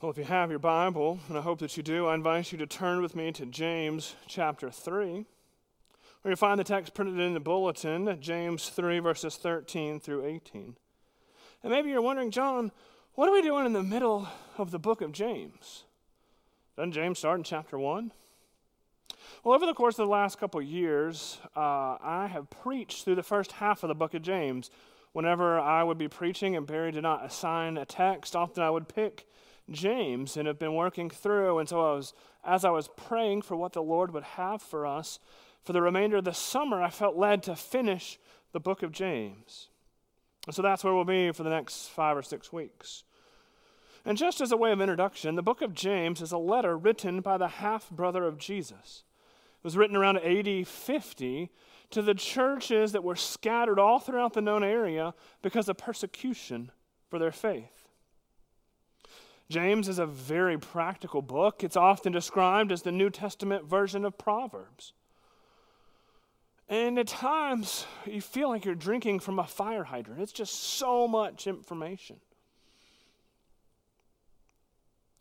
Well, if you have your Bible, and I hope that you do, I invite you to turn with me to James chapter 3, where you find the text printed in the bulletin, James 3, verses 13 through 18. And maybe you're wondering, John, what are we doing in the middle of the book of James? Doesn't James start in chapter 1? Well, over the course of the last couple years, uh, I have preached through the first half of the book of James. Whenever I would be preaching and Barry did not assign a text, often I would pick James and have been working through. And so I was, as I was praying for what the Lord would have for us for the remainder of the summer, I felt led to finish the book of James. And so that's where we'll be for the next five or six weeks. And just as a way of introduction, the book of James is a letter written by the half brother of Jesus. It was written around AD 50 to the churches that were scattered all throughout the known area because of persecution for their faith. James is a very practical book. It's often described as the New Testament version of Proverbs. And at times, you feel like you're drinking from a fire hydrant. It's just so much information.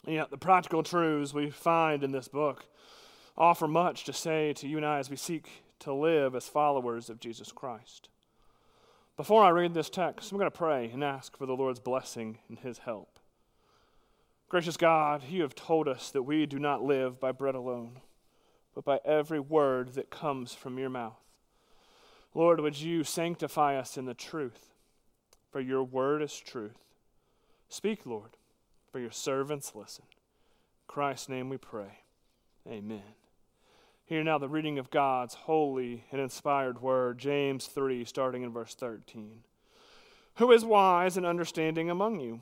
And yet, the practical truths we find in this book offer much to say to you and I as we seek to live as followers of Jesus Christ. Before I read this text, I'm going to pray and ask for the Lord's blessing and his help. Gracious God, you have told us that we do not live by bread alone, but by every word that comes from your mouth. Lord, would you sanctify us in the truth, for your word is truth. Speak, Lord, for your servants listen. In Christ's name we pray. Amen. Hear now the reading of God's holy and inspired word, James 3, starting in verse 13. Who is wise and understanding among you?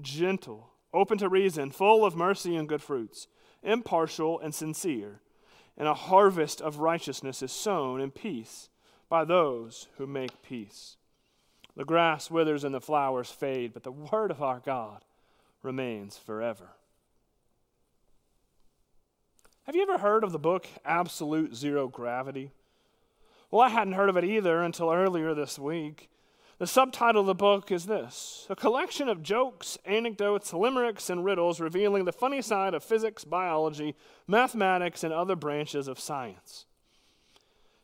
gentle, open to reason, full of mercy and good fruits, impartial and sincere. And a harvest of righteousness is sown in peace by those who make peace. The grass withers and the flowers fade, but the word of our God remains forever. Have you ever heard of the book Absolute Zero Gravity? Well, I hadn't heard of it either until earlier this week. The subtitle of the book is this A collection of jokes, anecdotes, limericks, and riddles revealing the funny side of physics, biology, mathematics, and other branches of science.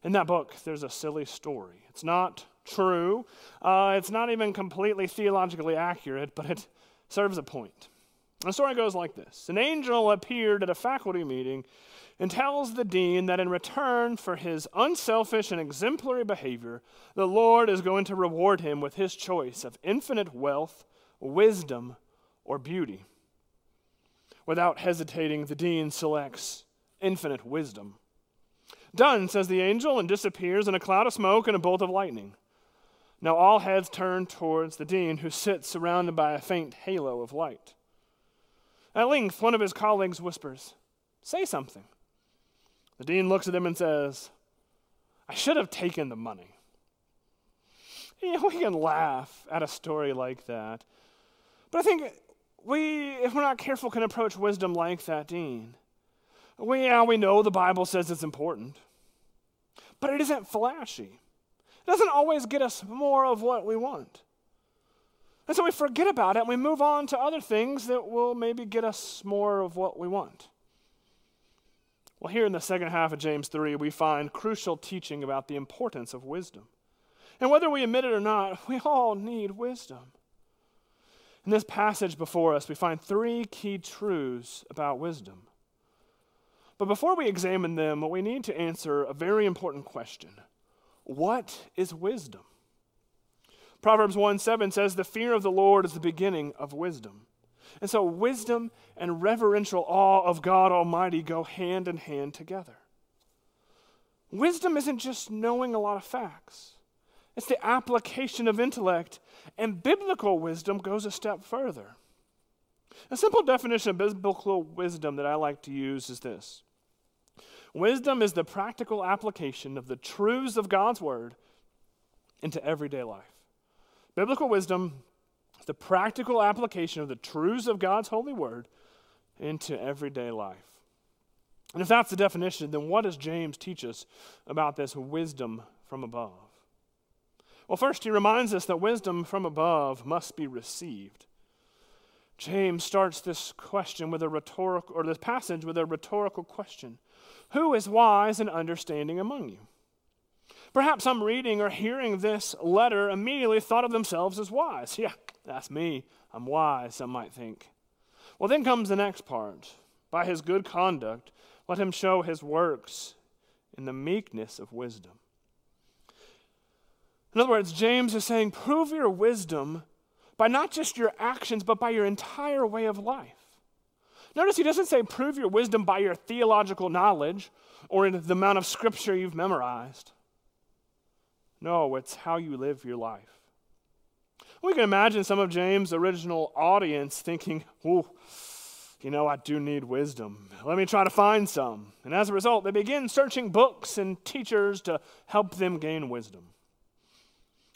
In that book, there's a silly story. It's not true, uh, it's not even completely theologically accurate, but it serves a point. The story goes like this An angel appeared at a faculty meeting and tells the dean that in return for his unselfish and exemplary behavior, the Lord is going to reward him with his choice of infinite wealth, wisdom, or beauty. Without hesitating, the dean selects infinite wisdom. Done, says the angel, and disappears in a cloud of smoke and a bolt of lightning. Now all heads turn towards the dean, who sits surrounded by a faint halo of light. At length, one of his colleagues whispers, Say something. The dean looks at him and says, I should have taken the money. Know, we can laugh at a story like that. But I think we, if we're not careful, can approach wisdom like that dean. We, yeah, we know the Bible says it's important, but it isn't flashy. It doesn't always get us more of what we want. And so we forget about it and we move on to other things that will maybe get us more of what we want. Well, here in the second half of James 3, we find crucial teaching about the importance of wisdom. And whether we admit it or not, we all need wisdom. In this passage before us, we find three key truths about wisdom. But before we examine them, we need to answer a very important question What is wisdom? Proverbs 1 7 says, The fear of the Lord is the beginning of wisdom. And so, wisdom and reverential awe of God Almighty go hand in hand together. Wisdom isn't just knowing a lot of facts, it's the application of intellect, and biblical wisdom goes a step further. A simple definition of biblical wisdom that I like to use is this Wisdom is the practical application of the truths of God's word into everyday life. Biblical wisdom is the practical application of the truths of God's holy word into everyday life. And if that's the definition, then what does James teach us about this wisdom from above? Well, first, he reminds us that wisdom from above must be received. James starts this question with a rhetorical, or this passage with a rhetorical question Who is wise and understanding among you? Perhaps some reading or hearing this letter immediately thought of themselves as wise. Yeah, that's me. I'm wise, some might think. Well, then comes the next part. By his good conduct, let him show his works in the meekness of wisdom. In other words, James is saying, prove your wisdom by not just your actions, but by your entire way of life. Notice he doesn't say prove your wisdom by your theological knowledge or in the amount of scripture you've memorized. No, it's how you live your life. We can imagine some of James' original audience thinking, oh, you know, I do need wisdom. Let me try to find some. And as a result, they begin searching books and teachers to help them gain wisdom.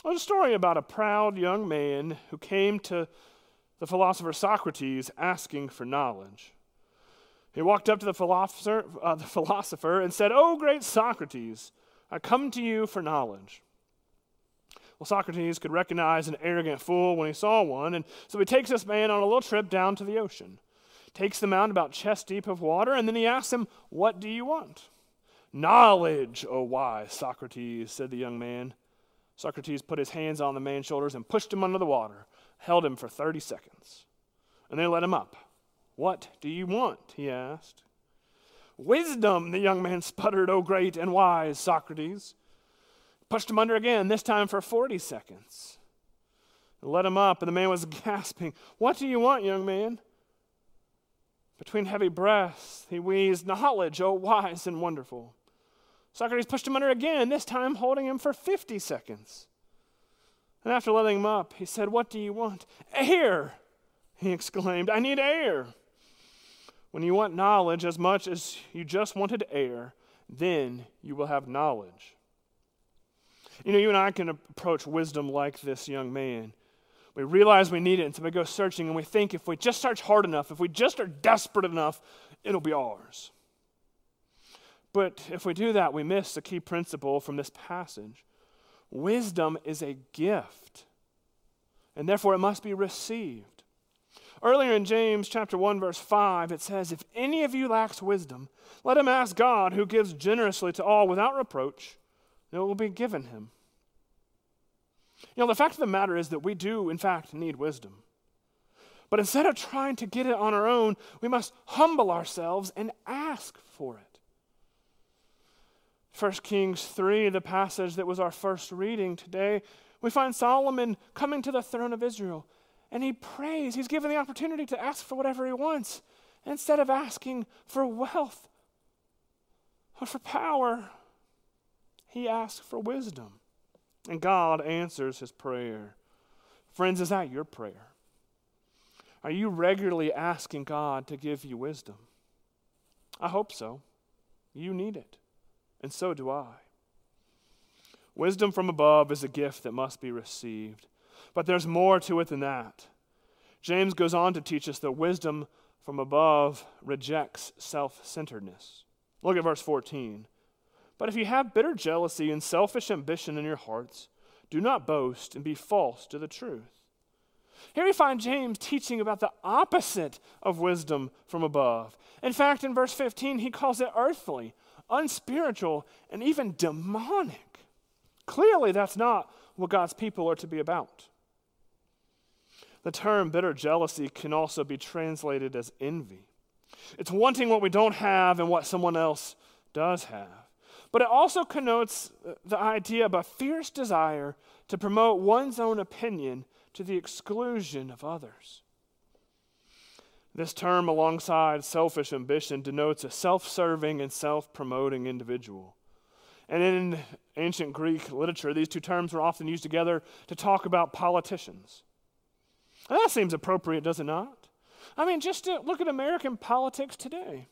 There's a story about a proud young man who came to the philosopher Socrates asking for knowledge. He walked up to the philosopher, uh, the philosopher and said, Oh, great Socrates, I come to you for knowledge. Well, Socrates could recognize an arrogant fool when he saw one, and so he takes this man on a little trip down to the ocean, takes them out about chest deep of water, and then he asks him, What do you want? Knowledge, O wise Socrates, said the young man. Socrates put his hands on the man's shoulders and pushed him under the water, held him for 30 seconds, and then let him up. What do you want? he asked. Wisdom, the young man sputtered, O great and wise Socrates. Pushed him under again, this time for 40 seconds. let him up, and the man was gasping. What do you want, young man? Between heavy breaths, he wheezed, Knowledge, O wise and wonderful. Socrates pushed him under again, this time holding him for 50 seconds. And after letting him up, he said, What do you want? Air! He exclaimed, I need air. When you want knowledge as much as you just wanted air, then you will have knowledge. You know, you and I can approach wisdom like this young man. We realize we need it, and so we go searching, and we think if we just search hard enough, if we just are desperate enough, it'll be ours. But if we do that, we miss the key principle from this passage. Wisdom is a gift, and therefore it must be received. Earlier in James chapter 1 verse 5 it says if any of you lacks wisdom let him ask God who gives generously to all without reproach it will be given him. You know the fact of the matter is that we do in fact need wisdom. But instead of trying to get it on our own we must humble ourselves and ask for it. 1 Kings 3, the passage that was our first reading today, we find Solomon coming to the throne of Israel and he prays. He's given the opportunity to ask for whatever he wants. Instead of asking for wealth or for power, he asks for wisdom. And God answers his prayer. Friends, is that your prayer? Are you regularly asking God to give you wisdom? I hope so. You need it and so do I. Wisdom from above is a gift that must be received. But there's more to it than that. James goes on to teach us that wisdom from above rejects self centeredness. Look at verse 14. But if you have bitter jealousy and selfish ambition in your hearts, do not boast and be false to the truth. Here we find James teaching about the opposite of wisdom from above. In fact, in verse 15, he calls it earthly, unspiritual, and even demonic. Clearly, that's not what God's people are to be about. The term bitter jealousy can also be translated as envy. It's wanting what we don't have and what someone else does have. But it also connotes uh, the idea of a fierce desire to promote one's own opinion to the exclusion of others. This term, alongside selfish ambition, denotes a self serving and self promoting individual. And in ancient Greek literature, these two terms were often used together to talk about politicians. And that seems appropriate, does it not? I mean, just uh, look at American politics today.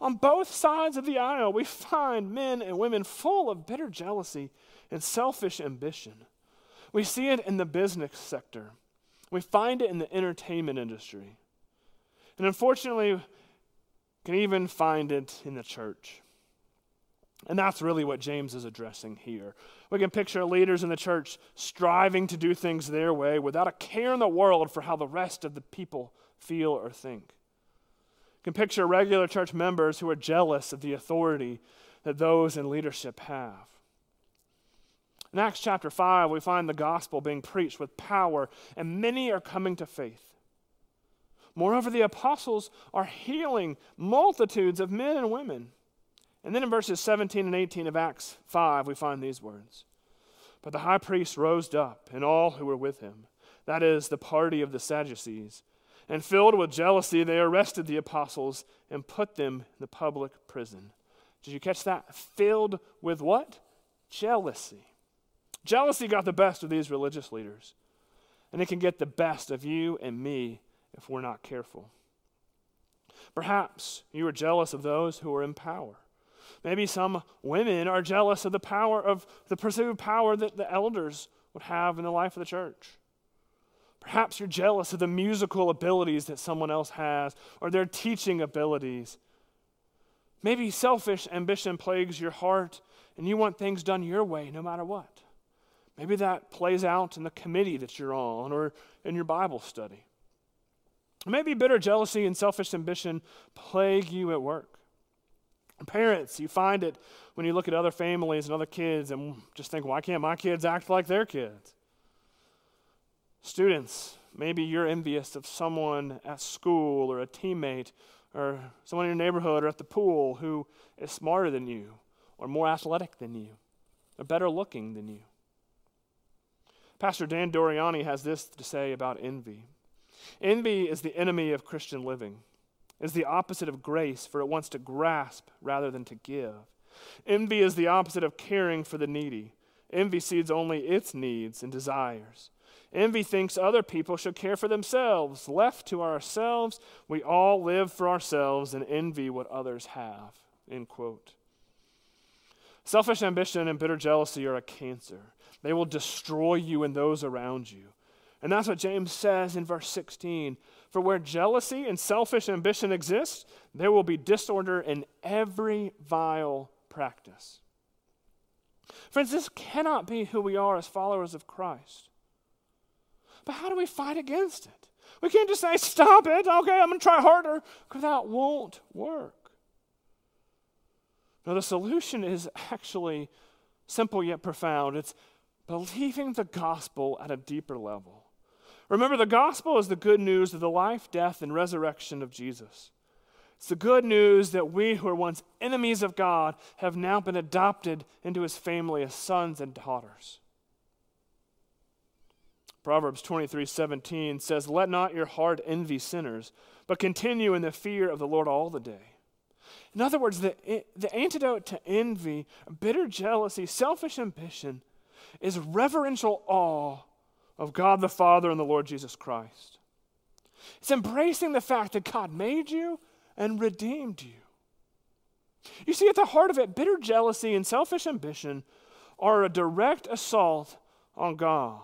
On both sides of the aisle, we find men and women full of bitter jealousy and selfish ambition. We see it in the business sector, we find it in the entertainment industry. And unfortunately, can even find it in the church. And that's really what James is addressing here. We can picture leaders in the church striving to do things their way without a care in the world for how the rest of the people feel or think. Can picture regular church members who are jealous of the authority that those in leadership have. In Acts chapter 5, we find the gospel being preached with power, and many are coming to faith. Moreover, the apostles are healing multitudes of men and women. And then in verses 17 and 18 of Acts 5, we find these words But the high priest rose up, and all who were with him, that is, the party of the Sadducees, and filled with jealousy, they arrested the apostles and put them in the public prison. Did you catch that? Filled with what? Jealousy. Jealousy got the best of these religious leaders, and it can get the best of you and me if we're not careful. Perhaps you are jealous of those who are in power. Maybe some women are jealous of the power of the pursued power that the elders would have in the life of the church. Perhaps you're jealous of the musical abilities that someone else has or their teaching abilities. Maybe selfish ambition plagues your heart and you want things done your way no matter what. Maybe that plays out in the committee that you're on or in your Bible study. Maybe bitter jealousy and selfish ambition plague you at work. Parents, you find it when you look at other families and other kids and just think, why can't my kids act like their kids? Students, maybe you're envious of someone at school or a teammate or someone in your neighborhood or at the pool who is smarter than you or more athletic than you or better looking than you. Pastor Dan Doriani has this to say about envy. Envy is the enemy of Christian living. Is the opposite of grace, for it wants to grasp rather than to give. Envy is the opposite of caring for the needy. Envy sees only its needs and desires. Envy thinks other people should care for themselves. Left to ourselves, we all live for ourselves and envy what others have. End quote. Selfish ambition and bitter jealousy are a cancer. They will destroy you and those around you. And that's what James says in verse 16. For where jealousy and selfish ambition exist, there will be disorder in every vile practice. Friends, this cannot be who we are as followers of Christ. But how do we fight against it? We can't just say, stop it, okay, I'm going to try harder, because that won't work. No, the solution is actually simple yet profound. It's believing the gospel at a deeper level. Remember, the gospel is the good news of the life, death, and resurrection of Jesus. It's the good news that we who were once enemies of God have now been adopted into his family as sons and daughters. Proverbs 23 17 says, Let not your heart envy sinners, but continue in the fear of the Lord all the day. In other words, the, the antidote to envy, bitter jealousy, selfish ambition is reverential awe of God the Father and the Lord Jesus Christ. It's embracing the fact that God made you and redeemed you. You see, at the heart of it, bitter jealousy and selfish ambition are a direct assault on God.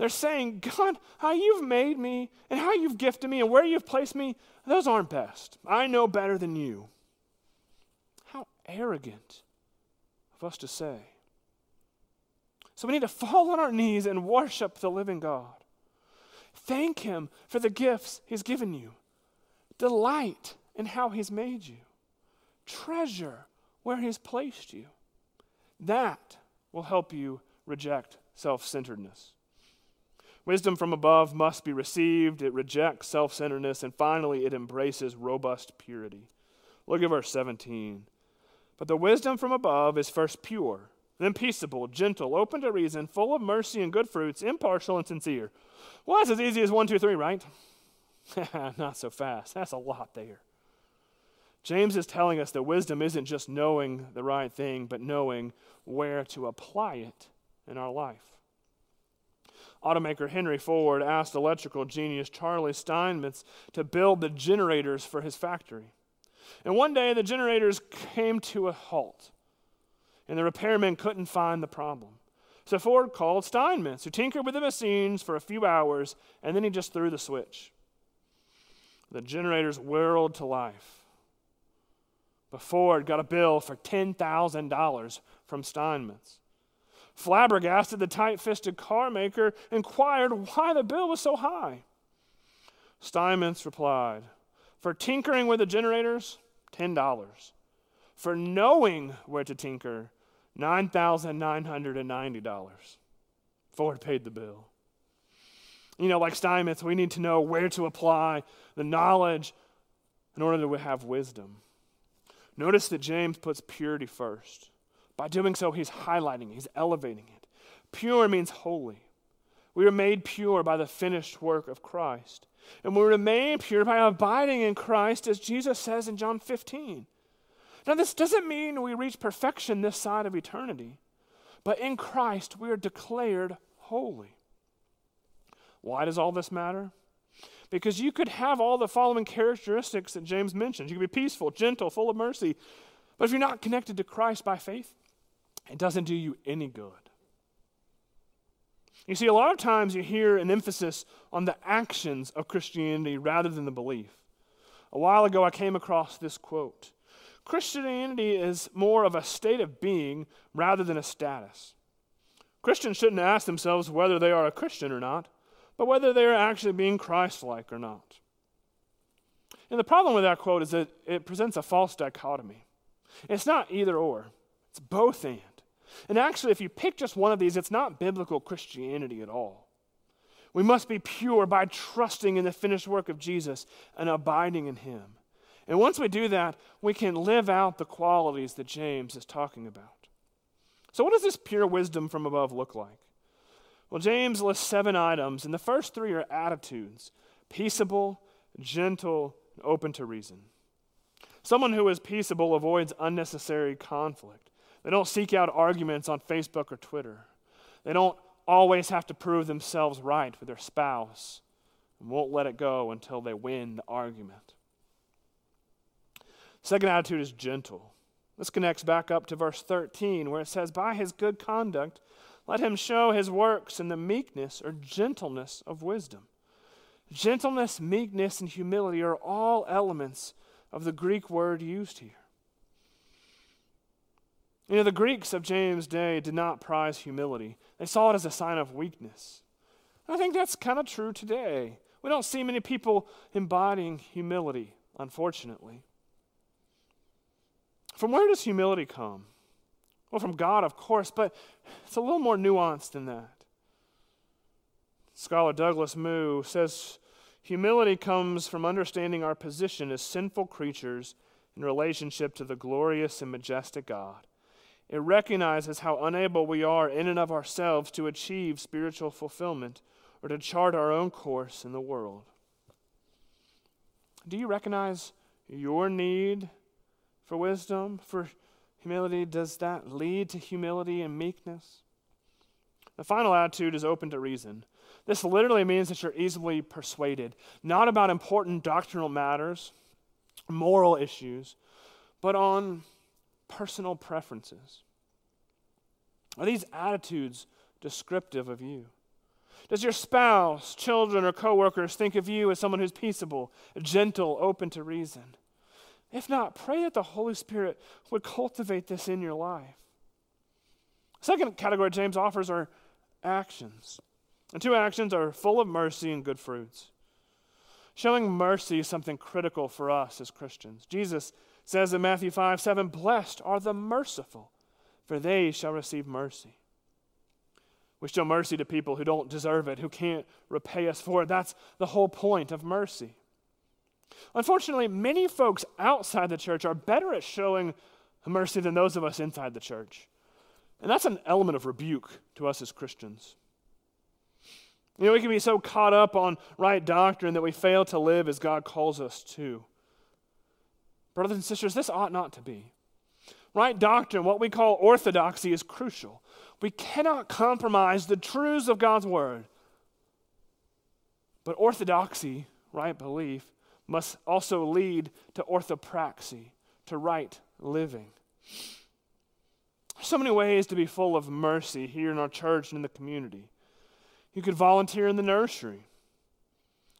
They're saying, God, how you've made me and how you've gifted me and where you've placed me, those aren't best. I know better than you. How arrogant of us to say. So we need to fall on our knees and worship the living God. Thank Him for the gifts He's given you. Delight in how He's made you. Treasure where He's placed you. That will help you reject self centeredness. Wisdom from above must be received. It rejects self centeredness. And finally, it embraces robust purity. Look at verse 17. But the wisdom from above is first pure, then peaceable, gentle, open to reason, full of mercy and good fruits, impartial and sincere. Well, that's as easy as one, two, three, right? Not so fast. That's a lot there. James is telling us that wisdom isn't just knowing the right thing, but knowing where to apply it in our life. Automaker Henry Ford asked electrical genius Charlie Steinmetz to build the generators for his factory. And one day the generators came to a halt, and the repairman couldn't find the problem. So Ford called Steinmetz, who tinkered with the machines for a few hours, and then he just threw the switch. The generators whirled to life. But Ford got a bill for $10,000 from Steinmetz. Flabbergasted, the tight fisted car maker inquired why the bill was so high. Steinmetz replied, For tinkering with the generators, $10. For knowing where to tinker, $9,990. Ford paid the bill. You know, like Steinmetz, we need to know where to apply the knowledge in order to have wisdom. Notice that James puts purity first. By doing so, he's highlighting, he's elevating it. Pure means holy. We are made pure by the finished work of Christ. And we remain pure by abiding in Christ, as Jesus says in John 15. Now, this doesn't mean we reach perfection this side of eternity, but in Christ we are declared holy. Why does all this matter? Because you could have all the following characteristics that James mentions. You could be peaceful, gentle, full of mercy. But if you're not connected to Christ by faith, it doesn't do you any good. You see, a lot of times you hear an emphasis on the actions of Christianity rather than the belief. A while ago, I came across this quote Christianity is more of a state of being rather than a status. Christians shouldn't ask themselves whether they are a Christian or not but whether they are actually being Christ like or not. And the problem with that quote is that it presents a false dichotomy. It's not either or, it's both and. And actually, if you pick just one of these, it's not biblical Christianity at all. We must be pure by trusting in the finished work of Jesus and abiding in Him. And once we do that, we can live out the qualities that James is talking about. So, what does this pure wisdom from above look like? Well, James lists seven items, and the first three are attitudes peaceable, gentle, and open to reason. Someone who is peaceable avoids unnecessary conflict. They don't seek out arguments on Facebook or Twitter. They don't always have to prove themselves right with their spouse and won't let it go until they win the argument. Second attitude is gentle. This connects back up to verse 13, where it says, By his good conduct, let him show his works in the meekness or gentleness of wisdom. Gentleness, meekness, and humility are all elements of the Greek word used here. You know, the Greeks of James' day did not prize humility, they saw it as a sign of weakness. I think that's kind of true today. We don't see many people embodying humility, unfortunately. From where does humility come? Well, from God, of course, but it's a little more nuanced than that. Scholar Douglas Moo says humility comes from understanding our position as sinful creatures in relationship to the glorious and majestic God. It recognizes how unable we are in and of ourselves to achieve spiritual fulfillment or to chart our own course in the world. Do you recognize your need for wisdom, for humility, does that lead to humility and meekness? The final attitude is open to reason. This literally means that you're easily persuaded, not about important doctrinal matters, moral issues, but on personal preferences. Are these attitudes descriptive of you? Does your spouse, children, or coworkers think of you as someone who's peaceable, gentle, open to reason? If not, pray that the Holy Spirit would cultivate this in your life. Second category James offers are actions. And two actions are full of mercy and good fruits. Showing mercy is something critical for us as Christians. Jesus says in Matthew 5 7, Blessed are the merciful, for they shall receive mercy. We show mercy to people who don't deserve it, who can't repay us for it. That's the whole point of mercy. Unfortunately, many folks outside the church are better at showing mercy than those of us inside the church. And that's an element of rebuke to us as Christians. You know, we can be so caught up on right doctrine that we fail to live as God calls us to. Brothers and sisters, this ought not to be. Right doctrine, what we call orthodoxy, is crucial. We cannot compromise the truths of God's word But orthodoxy, right belief, must also lead to orthopraxy, to right living. So many ways to be full of mercy here in our church and in the community. You could volunteer in the nursery.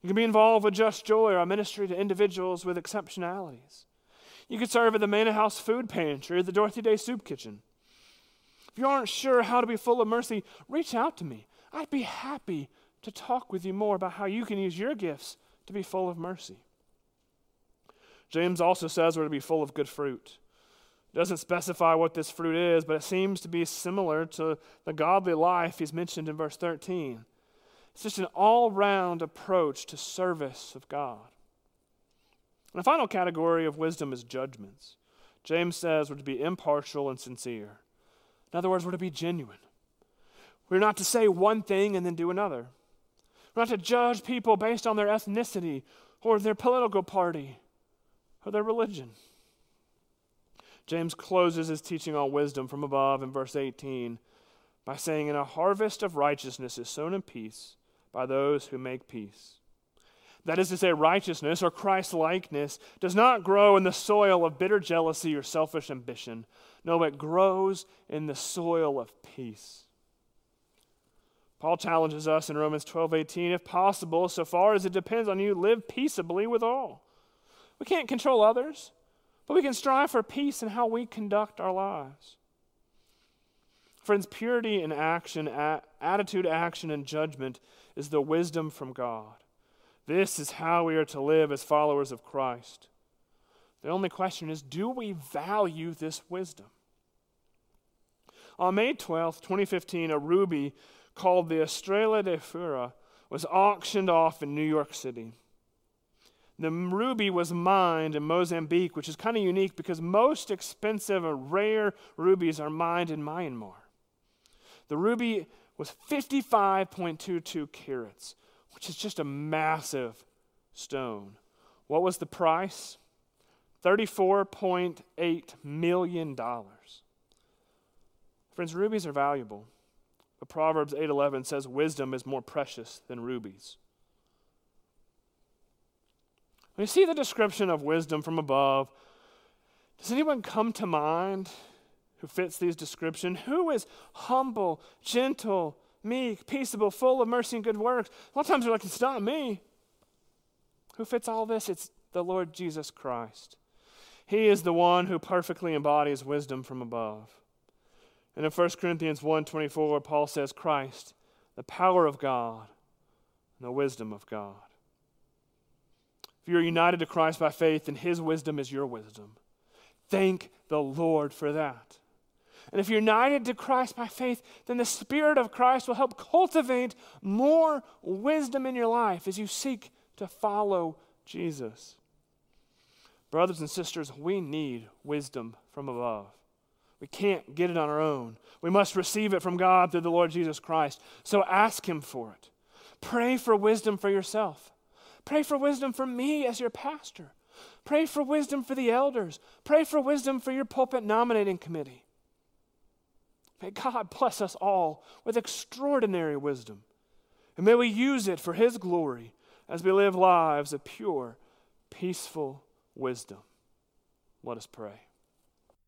You can be involved with Just Joy, our ministry to individuals with exceptionalities. You could serve at the Manor House Food Pantry or the Dorothy Day Soup Kitchen. If you aren't sure how to be full of mercy, reach out to me. I'd be happy to talk with you more about how you can use your gifts to be full of mercy. James also says we're to be full of good fruit. It doesn't specify what this fruit is, but it seems to be similar to the godly life he's mentioned in verse 13. It's just an all round approach to service of God. And the final category of wisdom is judgments. James says we're to be impartial and sincere. In other words, we're to be genuine. We're not to say one thing and then do another. We're not to judge people based on their ethnicity or their political party or their religion. James closes his teaching on wisdom from above in verse 18 by saying, And a harvest of righteousness is sown in peace by those who make peace. That is to say, righteousness or Christ likeness does not grow in the soil of bitter jealousy or selfish ambition. No, it grows in the soil of peace. Paul challenges us in Romans 12 18, if possible, so far as it depends on you, live peaceably with all. We can't control others, but we can strive for peace in how we conduct our lives. Friends, purity in action, attitude, action, and judgment is the wisdom from God. This is how we are to live as followers of Christ. The only question is do we value this wisdom? On May 12th, 2015, a ruby called the Estrela de Fura was auctioned off in New York City. The ruby was mined in Mozambique, which is kind of unique because most expensive and rare rubies are mined in Myanmar. The ruby was 55.22 carats, which is just a massive stone. What was the price? $34.8 million. Friends, rubies are valuable. But Proverbs 8:11 says wisdom is more precious than rubies. When you see the description of wisdom from above, does anyone come to mind who fits these descriptions? Who is humble, gentle, meek, peaceable, full of mercy and good works? A lot of times we're like, it's not me. Who fits all this? It's the Lord Jesus Christ. He is the one who perfectly embodies wisdom from above. And in 1 Corinthians 1:24, Paul says, Christ, the power of God and the wisdom of God. If you're united to Christ by faith, then his wisdom is your wisdom. Thank the Lord for that. And if you're united to Christ by faith, then the Spirit of Christ will help cultivate more wisdom in your life as you seek to follow Jesus. Brothers and sisters, we need wisdom from above. We can't get it on our own. We must receive it from God through the Lord Jesus Christ. So ask Him for it. Pray for wisdom for yourself. Pray for wisdom for me as your pastor. Pray for wisdom for the elders. Pray for wisdom for your pulpit nominating committee. May God bless us all with extraordinary wisdom. And may we use it for His glory as we live lives of pure, peaceful wisdom. Let us pray.